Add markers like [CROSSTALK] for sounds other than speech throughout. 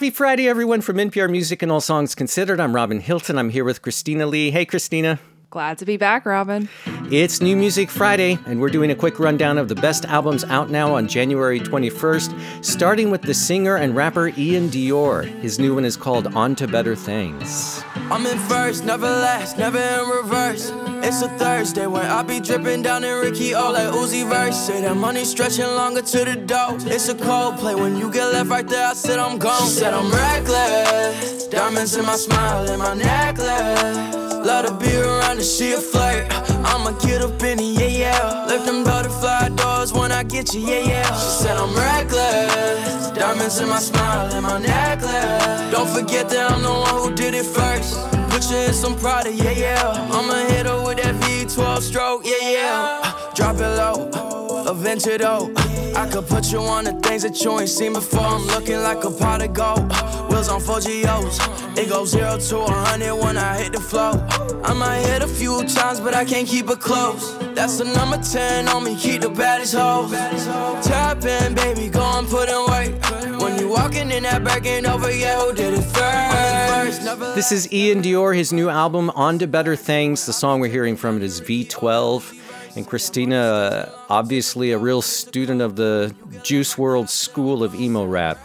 Happy Friday, everyone, from NPR Music and All Songs Considered. I'm Robin Hilton. I'm here with Christina Lee. Hey, Christina. Glad to be back, Robin. It's New Music Friday, and we're doing a quick rundown of the best albums out now on January 21st, starting with the singer and rapper Ian Dior. His new one is called On to Better Things. I'm in first, never last, never in reverse. It's a Thursday when I be dripping down in Ricky O like Uzi Vert. Say that money stretching longer to the dough. It's a cold play when you get left right there. I said I'm gone. She said I'm reckless. Diamonds in my smile and my necklace. Love to be around and she a flirt. I'ma get up in it, yeah, yeah. Lift them butterfly doors when I get you, yeah, yeah. She said I'm reckless. Diamonds in my smile and my necklace. Don't forget that I'm the one who did it first. You in some Prada, yeah, yeah. I'ma hit her with that V12 stroke, yeah, yeah. Drop it low, adventure though. I could put you on the things that you ain't seen before. I'm looking like a pot of gold. Wheels on 4 GOs. It goes zero to hundred when I hit the flow. I might hit a few times, but I can't keep it close. That's the number 10 on me, keep the baddest hoes. Tap in, baby, go and put in work. When you walking in that end over, yeah, who did it first? This is Ian Dior, his new album, On to Better Things. The song we're hearing from it is V12. And Christina, uh, obviously a real student of the Juice WRLD school of emo rap.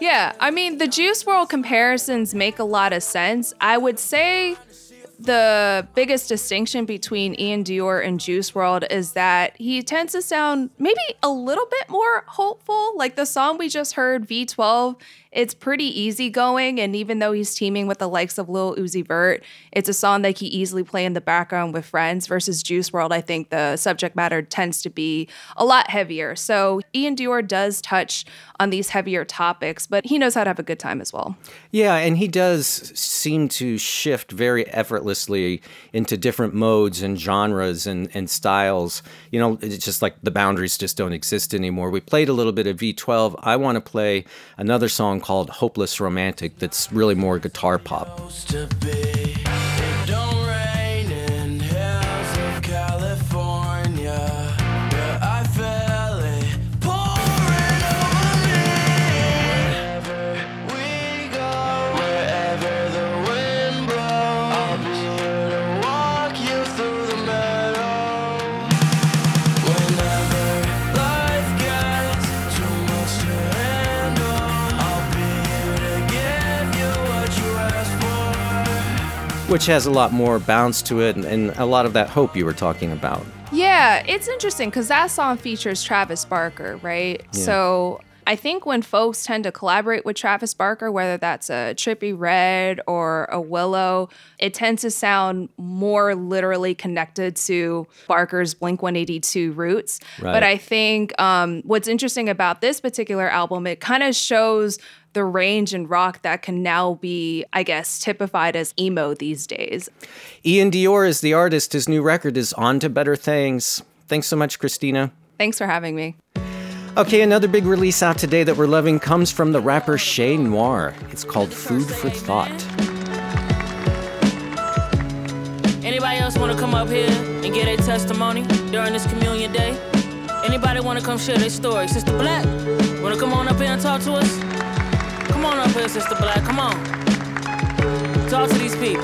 Yeah, I mean, the Juice WRLD comparisons make a lot of sense. I would say the biggest distinction between Ian Dior and Juice WRLD is that he tends to sound maybe a little bit more hopeful. Like the song we just heard, V12, it's pretty easygoing. And even though he's teaming with the likes of Lil Uzi Vert, it's a song that he easily play in the background with friends versus Juice WRLD, I think the subject matter tends to be a lot heavier. So Ian Dior does touch on these heavier topics, but he knows how to have a good time as well. Yeah, and he does seem to shift very effortlessly into different modes and genres and, and styles. You know, it's just like the boundaries just don't exist anymore. We played a little bit of V12. I want to play another song called Hopeless Romantic that's really more guitar pop. Which has a lot more bounce to it and, and a lot of that hope you were talking about. Yeah, it's interesting because that song features Travis Barker, right? Yeah. So I think when folks tend to collaborate with Travis Barker, whether that's a Trippie Redd or a Willow, it tends to sound more literally connected to Barker's Blink 182 roots. Right. But I think um, what's interesting about this particular album, it kind of shows the range in rock that can now be, I guess, typified as emo these days. Ian Dior is the artist. His new record is On to Better Things. Thanks so much, Christina. Thanks for having me. Okay, another big release out today that we're loving comes from the rapper Che Noir. It's called Food for Thought. Anybody else want to come up here and get a testimony during this communion day? Anybody want to come share their story? Sister Black, want to come on up here and talk to us? Come on up here, Sister Black. Come on. Talk to these people.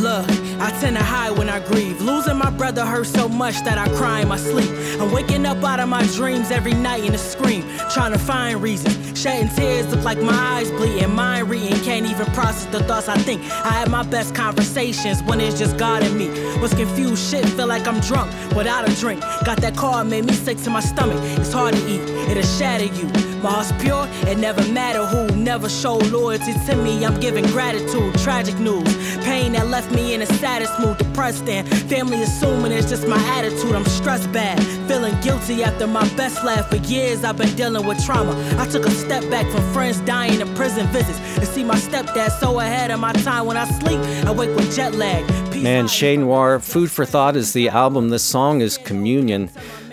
Look, I tend to hide when I grieve. Losing my brother hurts so much that I cry in my sleep. I'm waking up out of my dreams every night in a scream, trying to find reason. Shedding tears look like my eyes bleeding, mind reading, can't even process the thoughts I think. I have my best conversations when it's just God and me. Was confused, shit, feel like I'm drunk without a drink. Got that car, made me sick to my stomach. It's hard to eat, it'll shatter you. My heart's pure, it never matter who. Never show loyalty to me, I'm giving gratitude. Tragic news, pain that left me in a saddest mood, depressed and family assuming it's just my attitude. I'm stressed bad, feeling guilty after my best laugh. For years I've been dealing with trauma. I took a step back from friends dying and prison visits. And see my stepdad so ahead of my time when I sleep, I wake with jet lag. Peace Man, Che Noir, Food for Thought is the album. This song is Communion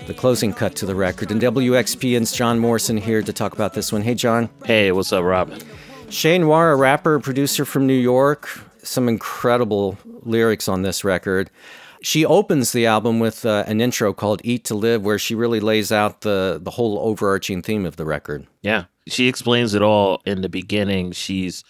the closing cut to the record. And WXPN's John Morrison here to talk about this one. Hey, John. Hey, what's up, Robin? Che Noir, a rapper, producer from New York. Some incredible lyrics on this record. She opens the album with uh, an intro called "Eat to Live," where she really lays out the the whole overarching theme of the record. Yeah, She explains it all in the beginning. She's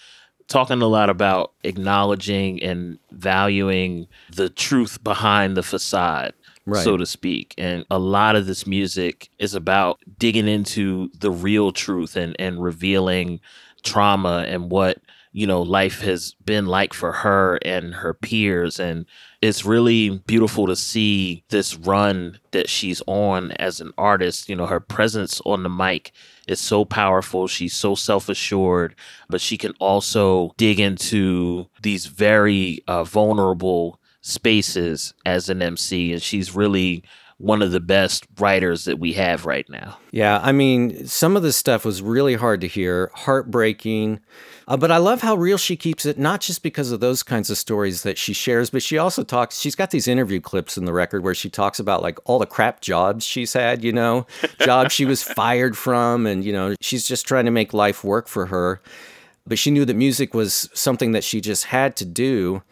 talking a lot about acknowledging and valuing the truth behind the facade. Right. So to speak. And a lot of this music is about digging into the real truth and, and revealing trauma and what, you know, life has been like for her and her peers. And it's really beautiful to see this run that she's on as an artist. You know, her presence on the mic is so powerful. She's so self assured, but she can also dig into these very uh, vulnerable spaces as an MC. And she's really one of the best writers that we have right now. Yeah, I mean, some of this stuff was really hard to hear, heartbreaking. Uh, but I love how real she keeps it, not just because of those kinds of stories that she shares, but she also talks. She's got these interview clips in the record where she talks about like all the crap jobs she's had, you know, [LAUGHS] jobs she was fired from. And, you know, she's just trying to make life work for her. But she knew that music was something that she just had to do.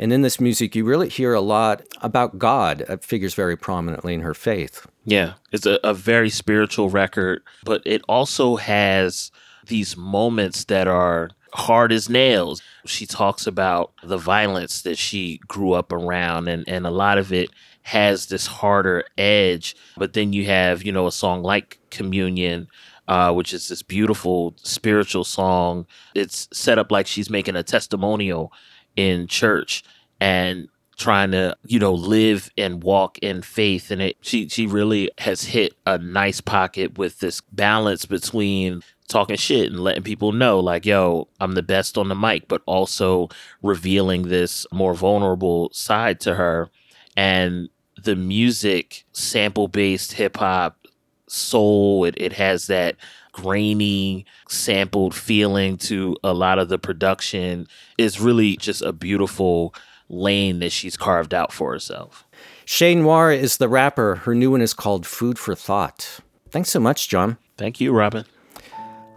And in this music, you really hear a lot about God. It figures very prominently in her faith. Yeah, it's a, a very spiritual record, but it also has these moments that are hard as nails. She talks about the violence that she grew up around, and, and a lot of it has this harder edge. But then you have, you know, a song like Communion, uh, which is this beautiful spiritual song. It's set up like she's making a testimonial in church and trying to you know live and walk in faith. And it she she really has hit a nice pocket with this balance between talking shit and letting people know like yo I'm the best on the mic but also revealing this more vulnerable side to her. And the music sample based hip hop soul it, it has that grainy sampled feeling to a lot of the production is really just a beautiful lane that she's carved out for herself. Che Noir is the rapper. Her new one is called Food for Thought. Thanks so much, John. Thank you, Robin.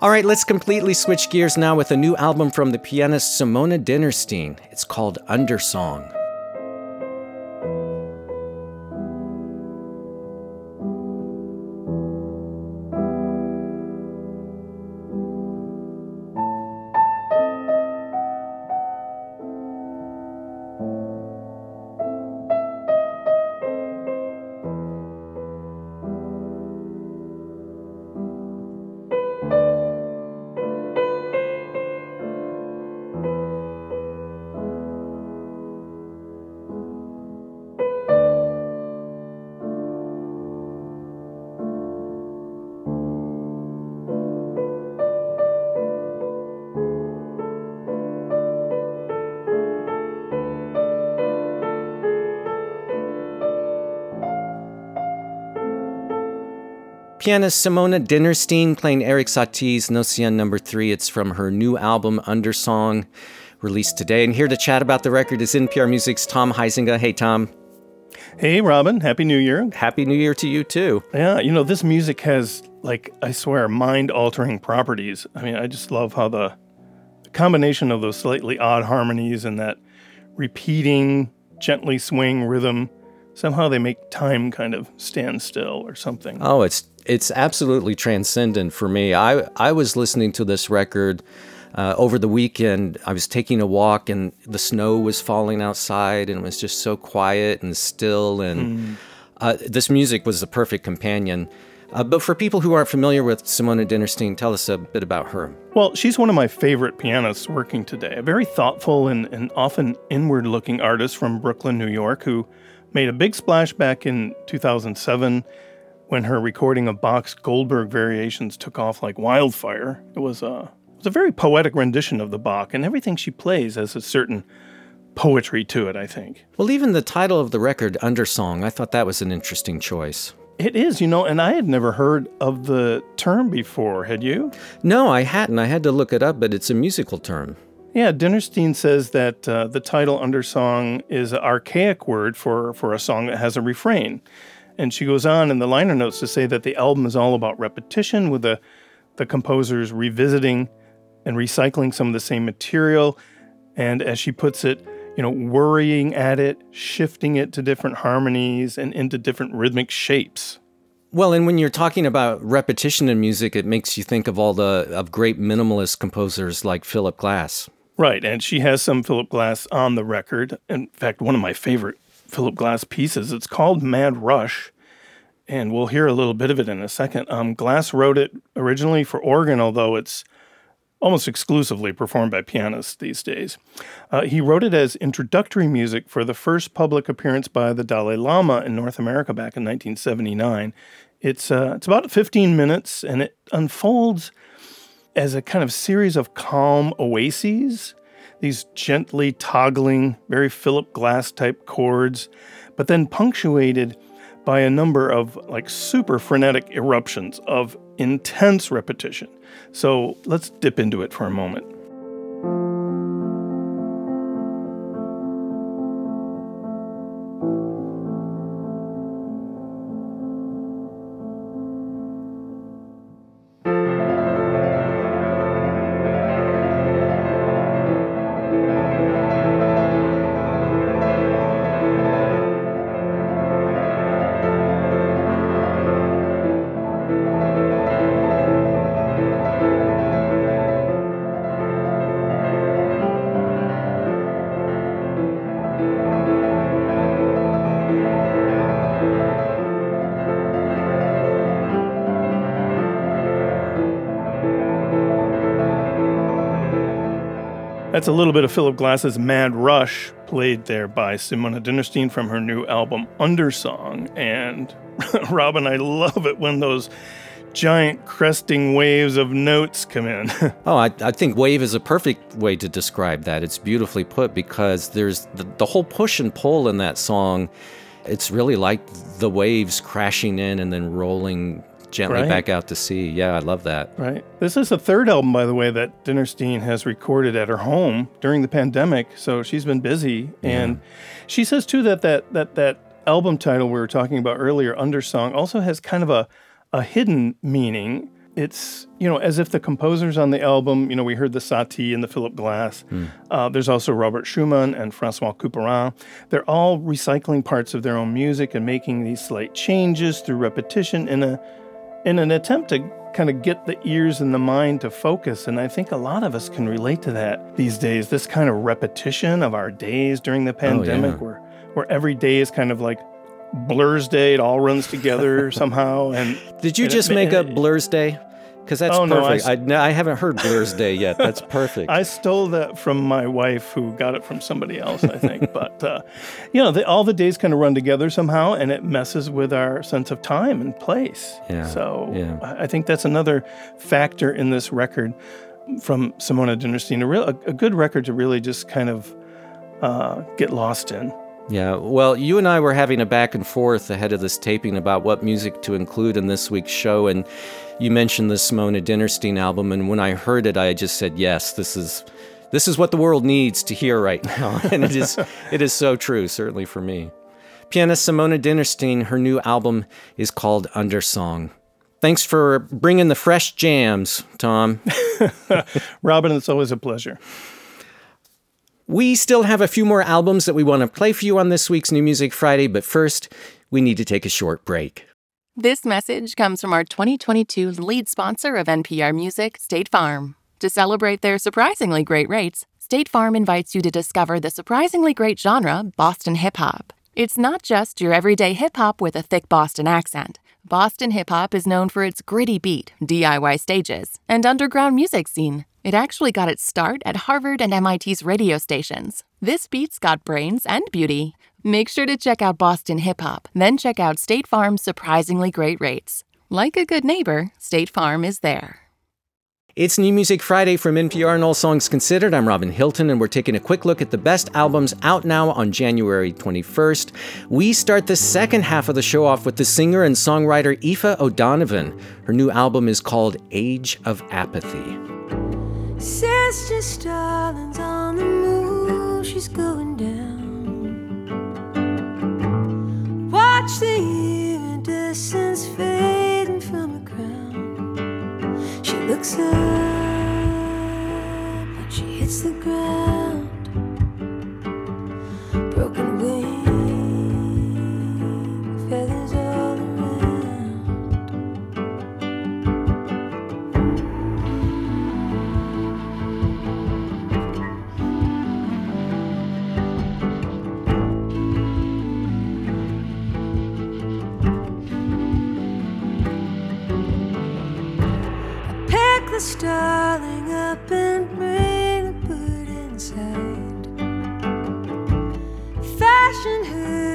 All right, let's completely switch gears now with a new album from the pianist Simone Dinnerstein. It's called Undersong. Pianist Simone Dinnerstein playing Eric Satie's Gnossienne number three. It's from her new album, Undersong, released today. And here to chat about the record is NPR Music's Tom Huizenga. Hey, Tom. Hey, Robin. Happy New Year. Happy New Year to you, too. Yeah, you know, this music has, like, I swear, mind altering properties. I mean, I just love how the combination of those slightly odd harmonies and that repeating, gently swing rhythm somehow they make time kind of stand still or something. Oh, it's it's absolutely transcendent for me. I I was listening to this record uh, over the weekend. I was taking a walk and the snow was falling outside and it was just so quiet and still. And mm. uh, this music was the perfect companion. Uh, but for people who aren't familiar with Simone Dinnerstein, tell us a bit about her. Well, she's one of my favorite pianists working today. A very thoughtful and, and often inward looking artist from Brooklyn, New York, who made a big splash back in 2007 when her recording of Bach's Goldberg variations took off like wildfire. It was a, it was a very poetic rendition of the Bach, and everything she plays has a certain poetry to it, I think. Well, even the title of the record, Undersong, I thought that was an interesting choice. It is, you know, and I had never heard of the term before. Had you? No, I hadn't. I had to look it up, but it's a musical term. Yeah, Dinnerstein says that uh, the title undersong is an archaic word for, for a song that has a refrain. And she goes on in the liner notes to say that the album is all about repetition, with the, the composers revisiting and recycling some of the same material. And as she puts it, you know, worrying at it, shifting it to different harmonies and into different rhythmic shapes. Well, and when you're talking about repetition in music, it makes you think of all the of great minimalist composers like Philip Glass. Right, and she has some Philip Glass on the record. In fact, one of my favorite Philip Glass pieces. It's called Mad Rush, and we'll hear a little bit of it in a second. Um, Glass wrote it originally for organ, although it's almost exclusively performed by pianists these days. Uh, he wrote it as introductory music for the first public appearance by the Dalai Lama in North America back in 1979. It's uh, it's about 15 minutes, and it unfolds as a kind of series of calm oases. These gently toggling, very Philip Glass type chords, but then punctuated by a number of like super frenetic eruptions of intense repetition. So let's dip into it for a moment. That's a little bit of Philip Glass's Mad Rush, played there by Simone Dinnerstein from her new album Undersong. And [LAUGHS] Robin, I love it when those giant cresting waves of notes come in. [LAUGHS] oh, I, I, think wave is a perfect way to describe that. It's beautifully put because there's the, the whole push and pull in that song. It's really like the waves crashing in and then rolling gently right. back out to sea. Yeah, I love that. Right. This is the third album, by the way, that Dinnerstein has recorded at her home during the pandemic. So she's been busy, yeah. and she says too that that that that album title we were talking about earlier, Undersong, also has kind of a a hidden meaning. It's you know as if the composers on the album, you know, we heard the Satie and the Philip Glass. Mm. Uh, there's also Robert Schumann and Francois Couperin. They're all recycling parts of their own music and making these slight changes through repetition in a in an attempt to kind of get the ears and the mind to focus. And I think a lot of us can relate to that these days. This kind of repetition of our days during the pandemic, oh, yeah. where where every day is kind of like Blur's Day. It all runs together [LAUGHS] somehow. And did you just it, make up Blur's Day? Because that's oh, perfect. No, I, I, haven't heard Blur's Day yet. That's [LAUGHS] perfect. I stole that from my wife, who got it from somebody else, I think. [LAUGHS] but uh, you know, the, all the days kind of run together somehow, and it messes with our sense of time and place. Yeah. So yeah. I think that's another factor in this record from Simone Dinnerstein. A real, a, a good record to really just kind of uh, get lost in. Yeah, well, you and I were having a back and forth ahead of this taping about what music to include in this week's show, and you mentioned the Simone Dinnerstein album, and when I heard it, I just said, "Yes, this is this is what the world needs to hear right now," [LAUGHS] and it is it is so true, certainly for me. Pianist Simone Dinnerstein, her new album is called Undersong. Thanks for bringing the fresh jams, Tom. [LAUGHS] Robin, it's always a pleasure. We still have a few more albums that we want to play for you on this week's New Music Friday, but first, we need to take a short break. This message comes from our 2022 lead sponsor of NPR Music, State Farm. To celebrate their surprisingly great rates, State Farm invites you to discover the surprisingly great genre, Boston hip hop. It's not just your everyday hip hop with a thick Boston accent. Boston hip hop is known for its gritty beat, DIY stages, and underground music scene. It actually got its start at Harvard and MIT's radio stations. This beat's got brains and beauty. Make sure to check out Boston Hip Hop, then check out State Farm's surprisingly great rates. Like a good neighbor, State Farm is there. It's New Music Friday from NPR and All Songs Considered. I'm Robin Hilton, and we're taking a quick look at the best albums out now on January 21st. We start the second half of the show off with the singer and songwriter Aoife O'Donovan. Her new album is called Age of Apathy. Sister Starling's on the move, she's going down. Watch the iridescence fading from the ground. She looks up, but she hits the ground. Darling, up and bring the bird inside. Fashion her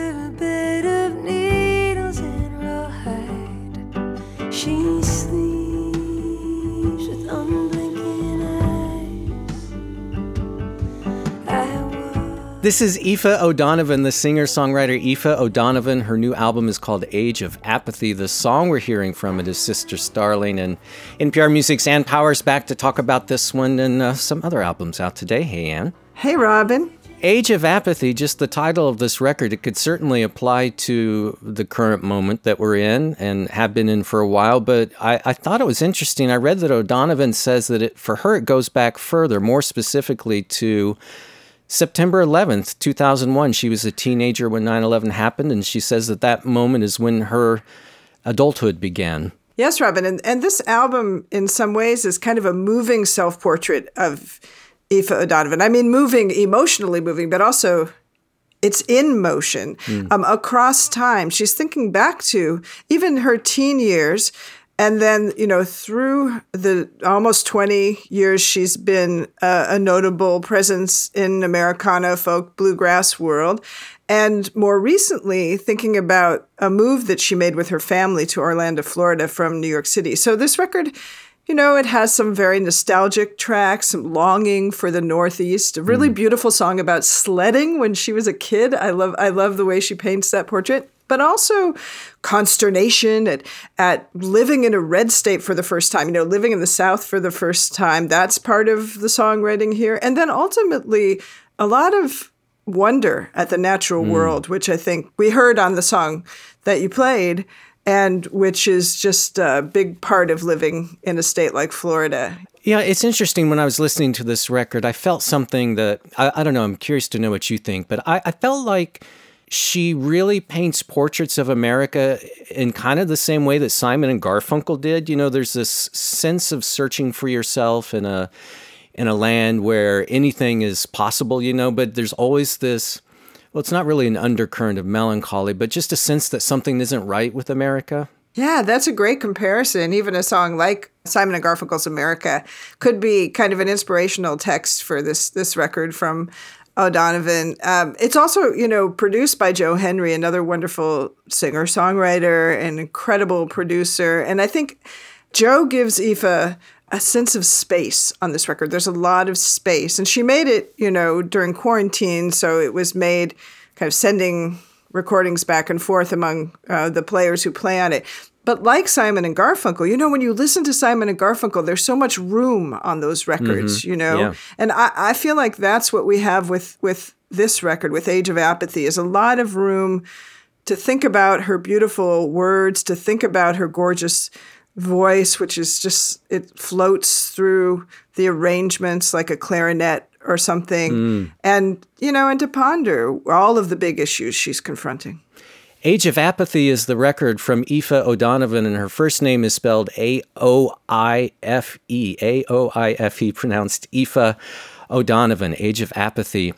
This is Aoife O'Donovan, the singer songwriter Aoife O'Donovan. Her new album is called Age of Apathy. The song we're hearing from it is Sister Starling. And NPR Music's Ann Powers back to talk about this one and uh, some other albums out today. Hey, Ann. Hey, Robin. Age of Apathy, just the title of this record, it could certainly apply to the current moment that we're in and have been in for a while. But I, I thought it was interesting. I read that O'Donovan says that it, for her, it goes back further, more specifically to September 11th, 2001. She was a teenager when 9 11 happened, and she says that that moment is when her adulthood began. Yes, Robin. And, and this album, in some ways, is kind of a moving self portrait of Aoife O'Donovan. I mean, moving, emotionally moving, but also it's in motion um, across time. She's thinking back to even her teen years. And then, you know, through the almost 20 years she's been uh, a notable presence in Americana folk bluegrass world. And more recently, thinking about a move that she made with her family to Orlando, Florida from New York City. So this record, you know, it has some very nostalgic tracks, some longing for the Northeast, a really beautiful song about sledding when she was a kid. I love I love the way she paints that portrait. But also consternation at at living in a red state for the first time, you know, living in the South for the first time. That's part of the songwriting here. And then ultimately a lot of wonder at the natural hmm. world, which I think we heard on the song that you played, and which is just a big part of living in a state like Florida. Yeah, it's interesting. When I was listening to this record, I felt something that I, I don't know. I'm curious to know what you think, but I, I felt like she really paints portraits of America in kind of the same way that Simon and Garfunkel did. You know, there's this sense of searching for yourself in a in a land where anything is possible. You know, but there's always this. Well, it's not really an undercurrent of melancholy, but just a sense that something isn't right with America. Yeah, that's a great comparison. Even a song like Simon and Garfunkel's America could be kind of an inspirational text for this this record from O'Donovan. Um, it's also, you know, produced by Joe Henry, another wonderful singer songwriter, and incredible producer, and I think Joe gives Aoife a sense of space on this record. There's a lot of space, and she made it, you know, during quarantine, so it was made kind of sending recordings back and forth among uh, the players who play on it. But like Simon and Garfunkel, you know, when you listen to Simon and Garfunkel, there's so much room on those records, mm-hmm. you know? Yeah. And I, I feel like that's what we have with with this record, with Age of Apathy, is a lot of room to think about her beautiful words, to think about her gorgeous voice, which is just it floats through the arrangements like a clarinet or something. Mm. And, you know, and to ponder all of the big issues she's confronting. Age of Apathy is the record from Aoife O'Donovan, and her first name is spelled A O I F E. A O I F E, pronounced Aoife O'Donovan, Age of Apathy.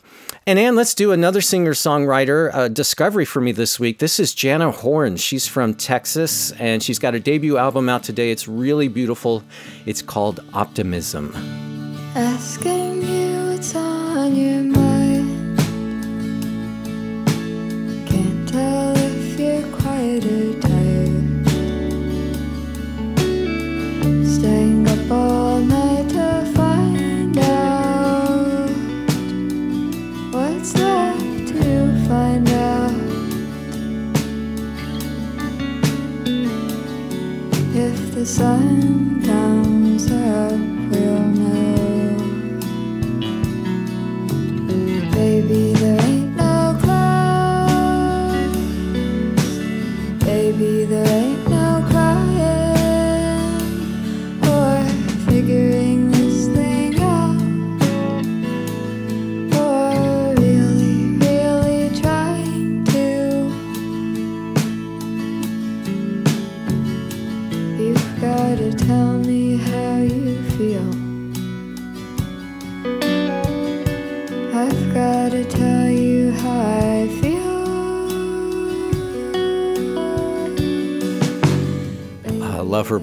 And Ann, let's do another singer songwriter uh, discovery for me this week. This is Jana Horn. She's from Texas, and she's got a debut album out today. It's really beautiful. It's called Optimism. Asking you what's on your mind. The sun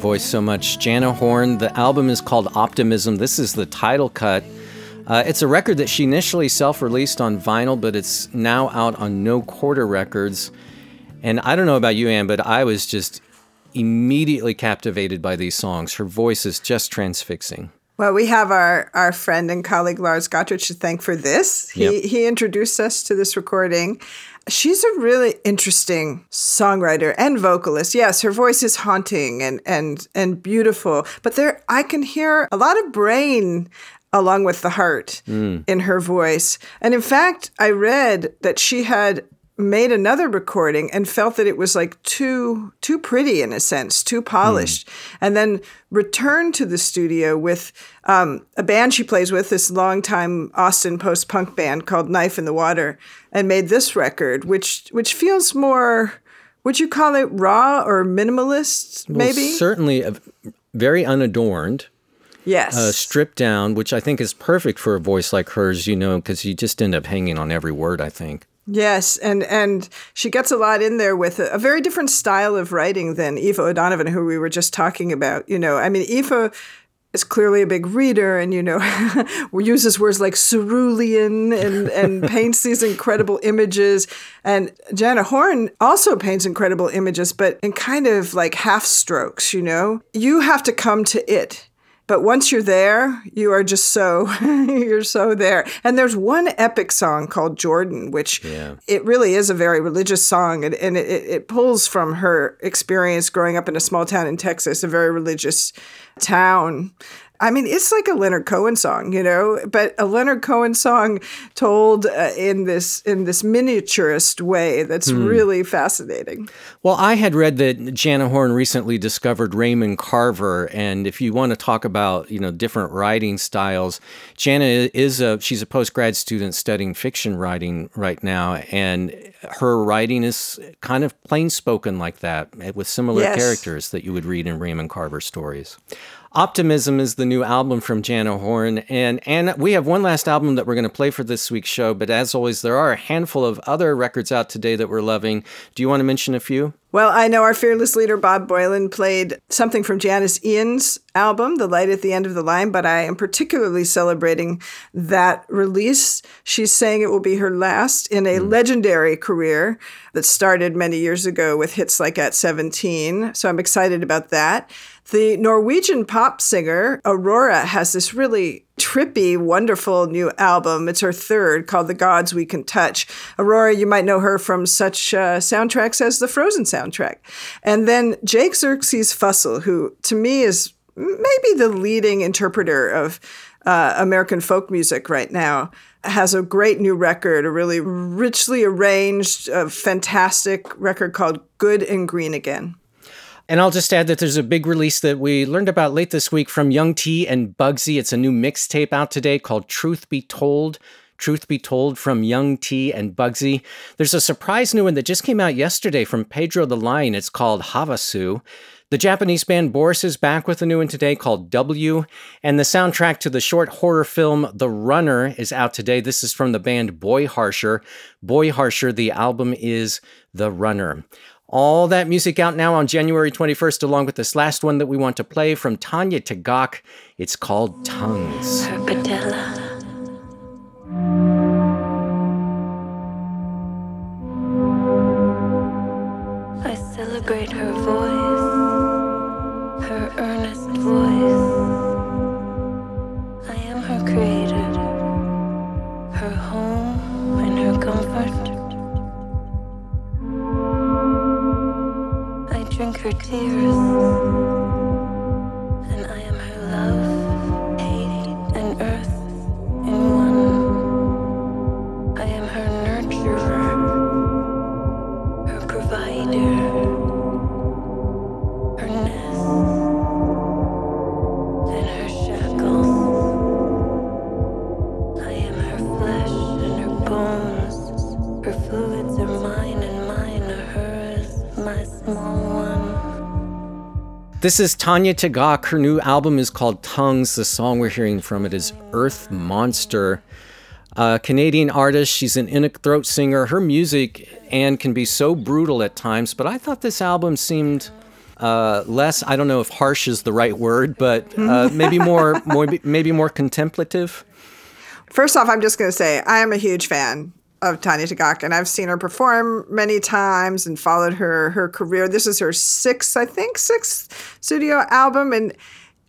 voice so much. Jana Horn, the album is called Optimism. This is the title cut. Uh, it's a record that she initially self released on vinyl, but it's now out on No Quarter Records. And I don't know about you, Anne, but I was just immediately captivated by these songs. Her voice is just transfixing. Well, we have our, our friend and colleague Lars Gotrich to thank for this. He, Yep. he introduced us to this recording. She's a really interesting songwriter and vocalist. Yes, her voice is haunting and and and beautiful, but there I can hear a lot of brain along with the heart hmm. in her voice. And in fact, I read that she had made another recording and felt that it was like too too pretty in a sense, too polished, and then returned to the studio with um, a band she plays with, this longtime Austin post punk band called Knife in the Water, and made this record, which which feels more. Would you call it raw or minimalist? Well, Maybe. certainly a, very unadorned, yes. uh, stripped down, which I think is perfect for a voice like hers, you know, because you just end up hanging on every word, I think. Yes, and and she gets a lot in there with a, a very different style of writing than Aoife O'Donovan, who we were just talking about. You know, I mean, Aoife is clearly a big reader, and you know, [LAUGHS] uses words like cerulean and and [LAUGHS] paints these incredible images. And Jana Horn also paints incredible images, but in kind of like half strokes. You know, you have to come to it. But once you're there, you are just so [LAUGHS] you're so there. And there's one epic song called Jordan, which it really is a very religious song, and, and it, it pulls from her experience growing up in a small town in Texas, a very religious town. I mean, it's like a Leonard Cohen song, you know, but a Leonard Cohen song told uh, in this in this miniaturist way that's really fascinating. Well, I had read that Jana Horn recently discovered Raymond Carver, and if you want to talk about you know different writing styles, Jana is a she's a post grad student studying fiction writing right now, and her writing is kind of plain spoken like that, eh, with similar Yes. characters that you would read in Raymond Carver stories. Optimism is the new album from Jana Horn. And, and we have one last album that we're going to play for this week's show. But as always, there are a handful of other records out today that we're loving. Do you want to mention a few? Well, I know our fearless leader, Bob Boilen, played something from Janis Ian's album, The Light at the End of the Line, but I am particularly celebrating that release. She's saying it will be her last in a hmm. legendary career that started many years ago with hits like At 17. So I'm excited about that. The Norwegian pop singer Aurora has this really trippy, wonderful new album. It's her third called The Gods We Can Touch. Aurora, you might know her from such uh, soundtracks as the Frozen soundtrack. And then Jake Xerxes Fussell, who to me is maybe the leading interpreter of uh, American folk music right now, has a great new record, a really richly arranged, uh, fantastic record called Good and Green Again. And I'll just add that there's a big release that we learned about late this week from Young T and Bugsey. It's a new mixtape out today called Truth Be Told. Truth Be Told from Young T and Bugsey. There's a surprise new one that just came out yesterday from Pedro the Lion. It's called Havasu. The Japanese band Boris is back with a new one today called W. And the soundtrack to the short horror film The Runner is out today. This is from the band Boy Harsher. Boy Harsher, the album is The Runner. All that music out now on January 21st, along with this last one that we want to play from Tanya Tagaq. It's called Tongues. I celebrate This is Tanya Tagaq. Her new album is called Tongues. The song we're hearing from it is Earth Monster. A Canadian artist. She's an Inuk throat singer. Her music and can be so brutal at times, but I thought this album seemed uh, less. I don't know if harsh is the right word, but uh, [LAUGHS] maybe more, more, maybe more contemplative. First off, I'm just going to say I am a huge fan of Tanya Tagaq, and I've seen her perform many times and followed her her career. This is her sixth, I think, sixth studio album, and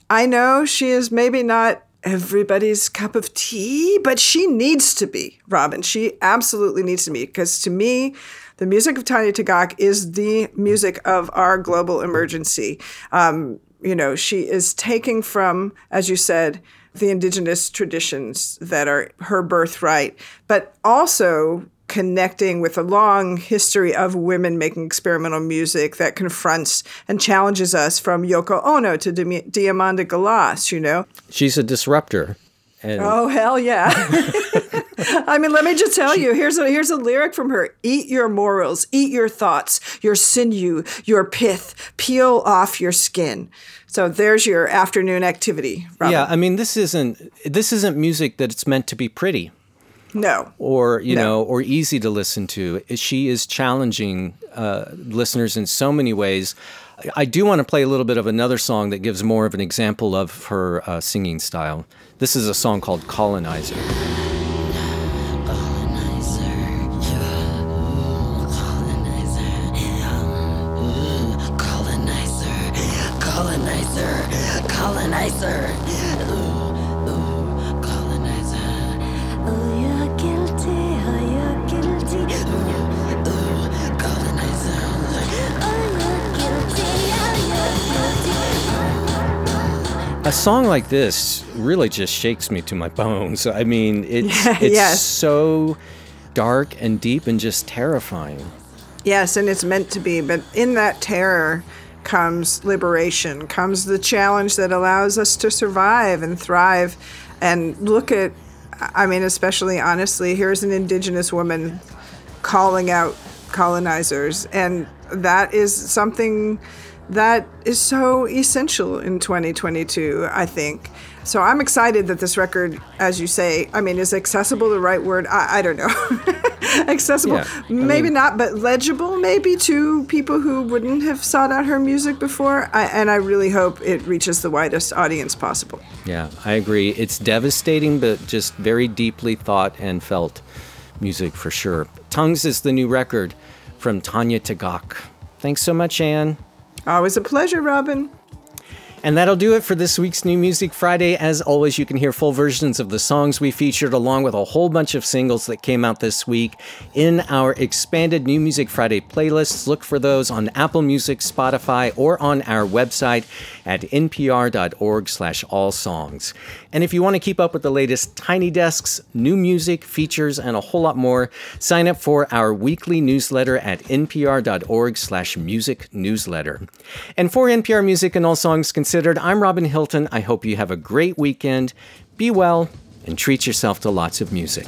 I know she is maybe not everybody's cup of tea, but she needs to be, Robin. She absolutely needs to be, because to me, the music of Tanya Tagaq is the music of our global emergency. Um, you know, she is taking from, as you said, the indigenous traditions that are her birthright, but also connecting with a long history of women making experimental music that confronts and challenges us from Yoko Ono to Diamanda Galás, you know? She's a disruptor. And oh hell yeah! [LAUGHS] I mean, let me just tell you. Here's a here's a lyric from her: "Eat your morals, eat your thoughts, your sinew, your pith. Peel off your skin." So there's your afternoon activity. Robin. Yeah, I mean, this isn't this isn't music that it's meant to be pretty. No. Or you no. know, or easy to listen to. She is challenging uh, listeners in so many ways. I do want to play a little bit of another song that gives more of an example of her uh, singing style. This is a song called Colonizer. A song like this really just shakes me to my bones. I mean, it's [LAUGHS] yeah, it's yes. so dark and deep and just terrifying. Yes, and it's meant to be, but in that terror comes liberation, comes the challenge that allows us to survive and thrive and look at I mean, especially honestly, here's an indigenous woman calling out colonizers and that is something that is so essential in 2022, I think. So I'm excited that this record, as you say, I mean, is accessible the right word? I, I don't know. [LAUGHS] accessible, yeah, maybe mean, not, but legible maybe to people who wouldn't have sought out her music before. I, and I really hope it reaches the widest audience possible. Yeah, I agree. It's devastating, but just very deeply thought and felt music for sure. Tongues is the new record from Tanya Tagaq. Thanks so much, Anne. Always a pleasure, Robin. And that'll do it for this week's New Music Friday. As always, you can hear full versions of the songs we featured, along with a whole bunch of singles that came out this week in our expanded New Music Friday playlists. Look for those on Apple Music, Spotify, or on our website at npr.org slash all songs. And if you want to keep up with the latest Tiny Desks, new music, features, and a whole lot more, sign up for our weekly newsletter at npr.org slash music newsletter. And for NPR Music and All Songs Considered, I'm Robin Hilton. I hope you have a great weekend. Be well and treat yourself to lots of music.